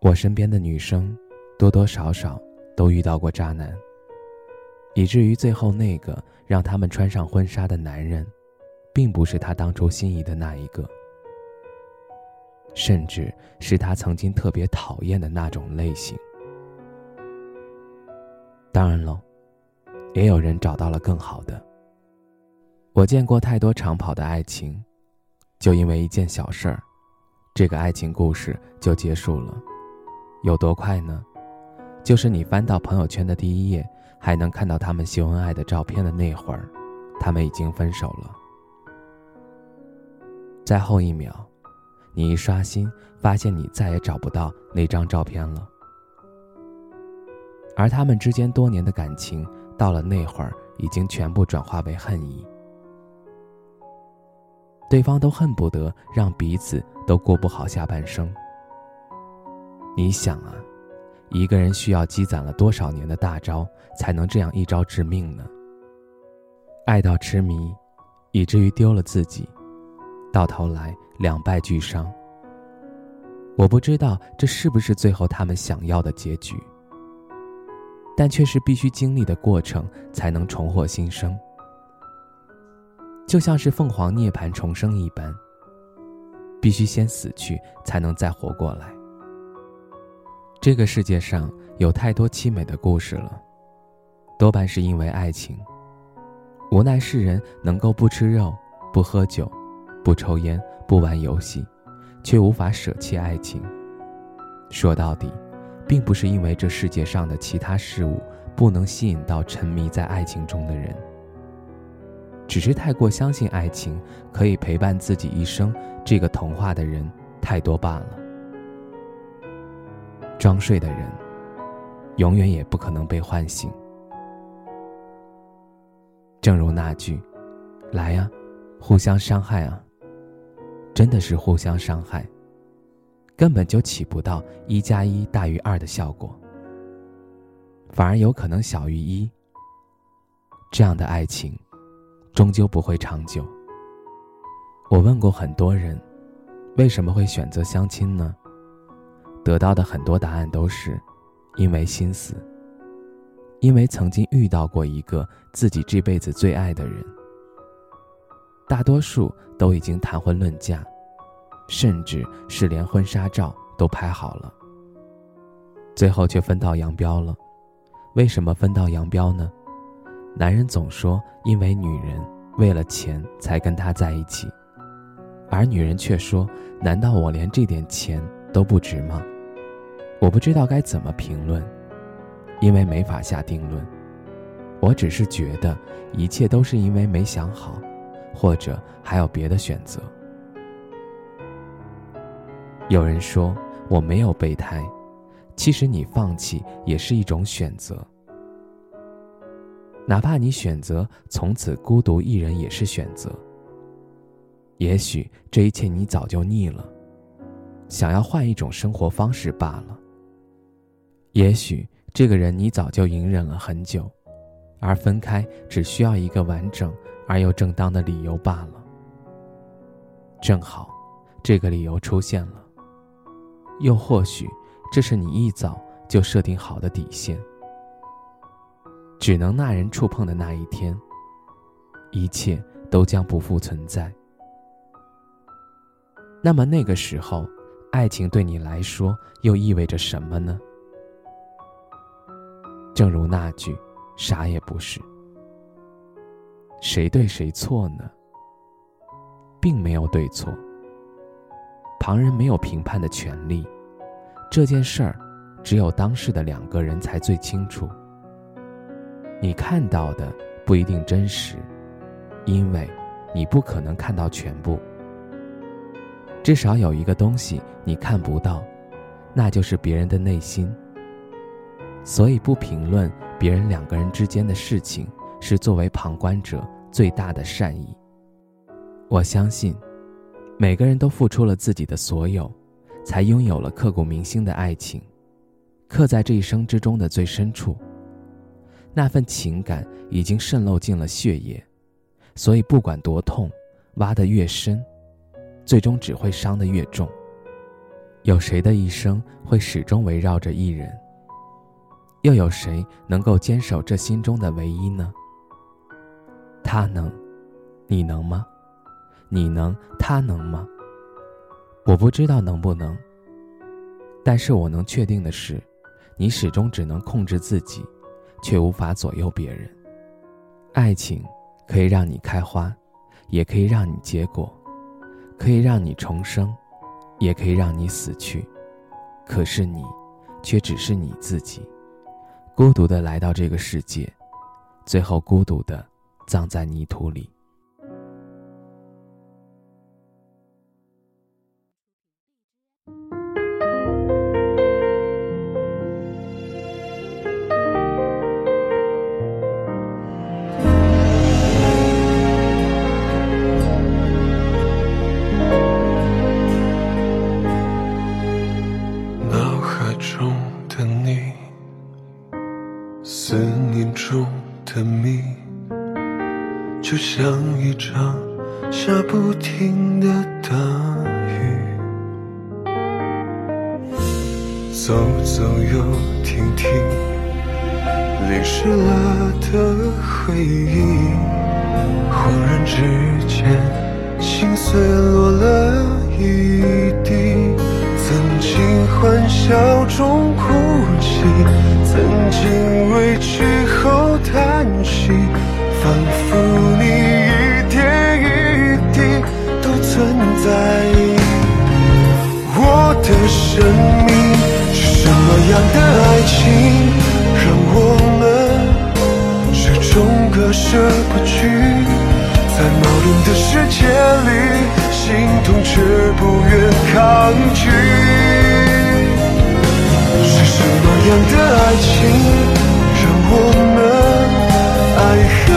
我身边的女生，多多少少都遇到过渣男，以至于最后那个让他们穿上婚纱的男人，并不是他当初心仪的那一个，甚至是他曾经特别讨厌的那种类型。当然了，也有人找到了更好的。我见过太多长跑的爱情，就因为一件小事儿，这个爱情故事就结束了。有多快呢？就是你翻到朋友圈的第一页，还能看到他们秀恩爱的照片的那会儿，他们已经分手了。在后一秒，你一刷新，发现你再也找不到那张照片了。而他们之间多年的感情，到了那会儿，已经全部转化为恨意。对方都恨不得让彼此都过不好下半生。你想啊，一个人需要积攒了多少年的大招，才能这样一招致命呢？爱到痴迷，以至于丢了自己，到头来两败俱伤。我不知道这是不是最后他们想要的结局，但却是必须经历的过程，才能重获新生。就像是凤凰涅槃重生一般，必须先死去，才能再活过来。这个世界上有太多凄美的故事了，多半是因为爱情。无奈世人能够不吃肉、不喝酒、不抽烟、不玩游戏，却无法舍弃爱情。说到底，并不是因为这世界上的其他事物不能吸引到沉迷在爱情中的人，只是太过相信爱情可以陪伴自己一生这个童话的人太多罢了。装睡的人，永远也不可能被唤醒。正如那句：“来呀，互相伤害啊！”真的是互相伤害，根本就起不到一加一大于二的效果，反而有可能小于一。这样的爱情，终究不会长久。我问过很多人，为什么会选择相亲呢？得到的很多答案都是，因为心死。因为曾经遇到过一个自己这辈子最爱的人。大多数都已经谈婚论嫁，甚至是连婚纱照都拍好了。最后却分道扬镳了。为什么分道扬镳呢？男人总说因为女人为了钱才跟他在一起，而女人却说：难道我连这点钱都不值吗？我不知道该怎么评论，因为没法下定论。我只是觉得一切都是因为没想好，或者还有别的选择。有人说我没有备胎，其实你放弃也是一种选择。哪怕你选择从此孤独一人，也是选择。也许这一切你早就腻了，想要换一种生活方式罢了。也许这个人你早就隐忍了很久，而分开只需要一个完整而又正当的理由罢了。正好，这个理由出现了。又或许，这是你一早就设定好的底线。只能那人触碰的那一天，一切都将不复存在。那么那个时候，爱情对你来说又意味着什么呢？正如那句，啥也不是。谁对谁错呢？并没有对错。旁人没有评判的权利。这件事儿，只有当事的两个人才最清楚。你看到的不一定真实，因为你不可能看到全部。至少有一个东西你看不到，那就是别人的内心。所以不评论别人两个人之间的事情，是作为旁观者最大的善意。我相信，每个人都付出了自己的所有，才拥有了刻骨铭心的爱情，刻在这一生之中的最深处。那份情感已经渗漏进了血液，所以不管多痛，挖得越深，最终只会伤得越重。有谁的一生会始终围绕着一人？又有谁能够坚守这心中的唯一呢？他能，你能吗？你能，他能吗？我不知道能不能。但是我能确定的是，你始终只能控制自己，却无法左右别人。爱情可以让你开花，也可以让你结果，可以让你重生，也可以让你死去。可是你，却只是你自己。孤独的来到这个世界，最后孤独的葬在泥土里。走走又停停，淋湿了的回忆。忽然之间，心碎落了一地。曾经欢笑中哭泣，曾经委屈爱情，让我们始终割舍不去？在矛盾的世界里。心痛却不愿抗拒，是什么样的爱情让我们爱恨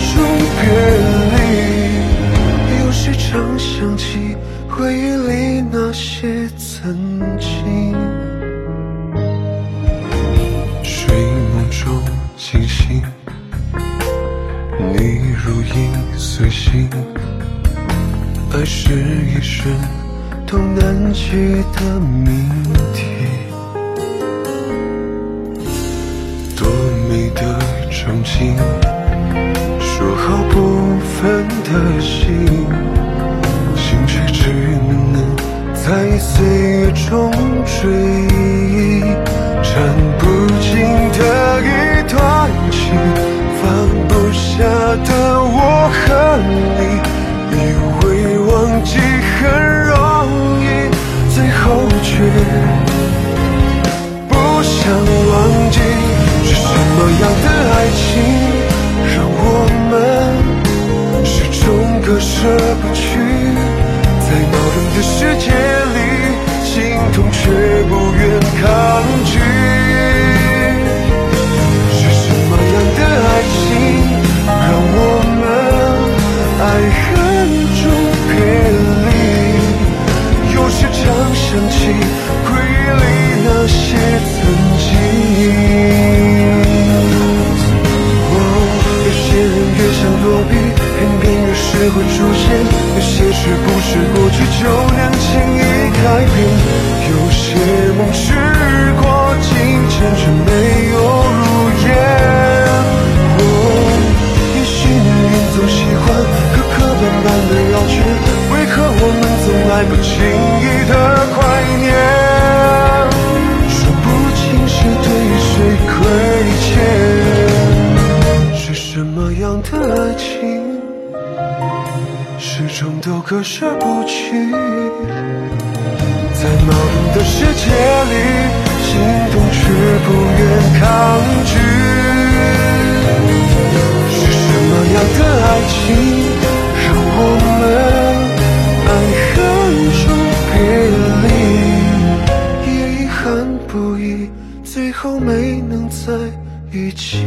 中别离？有时常想起回忆里那些曾经，随心。爱是一生都难解的谜题，多美的憧憬，说好不分的心，心却只能在岁月中追去不想忘记。是什么样的爱情，让我们始终割舍不会出现；有些事不是过去就能轻易改变；有些梦许过境迁，却没有如愿。也许命运总喜欢。磕磕绊绊的绕圈，为何我们总来不经意的怀念？说不清是对谁亏欠，是什么样的爱情，终都割舍不去。在矛盾的世界里，心动却不愿抗拒，是什么样的爱情？让我们爱恨中别离，也遗憾不已，最后没能在一起，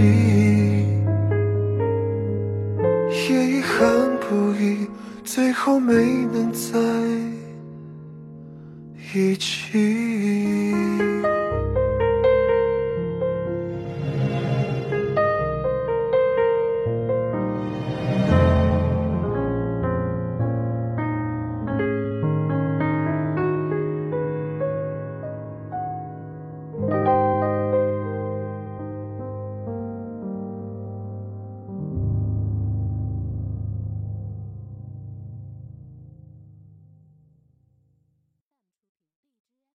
最后没能在一起。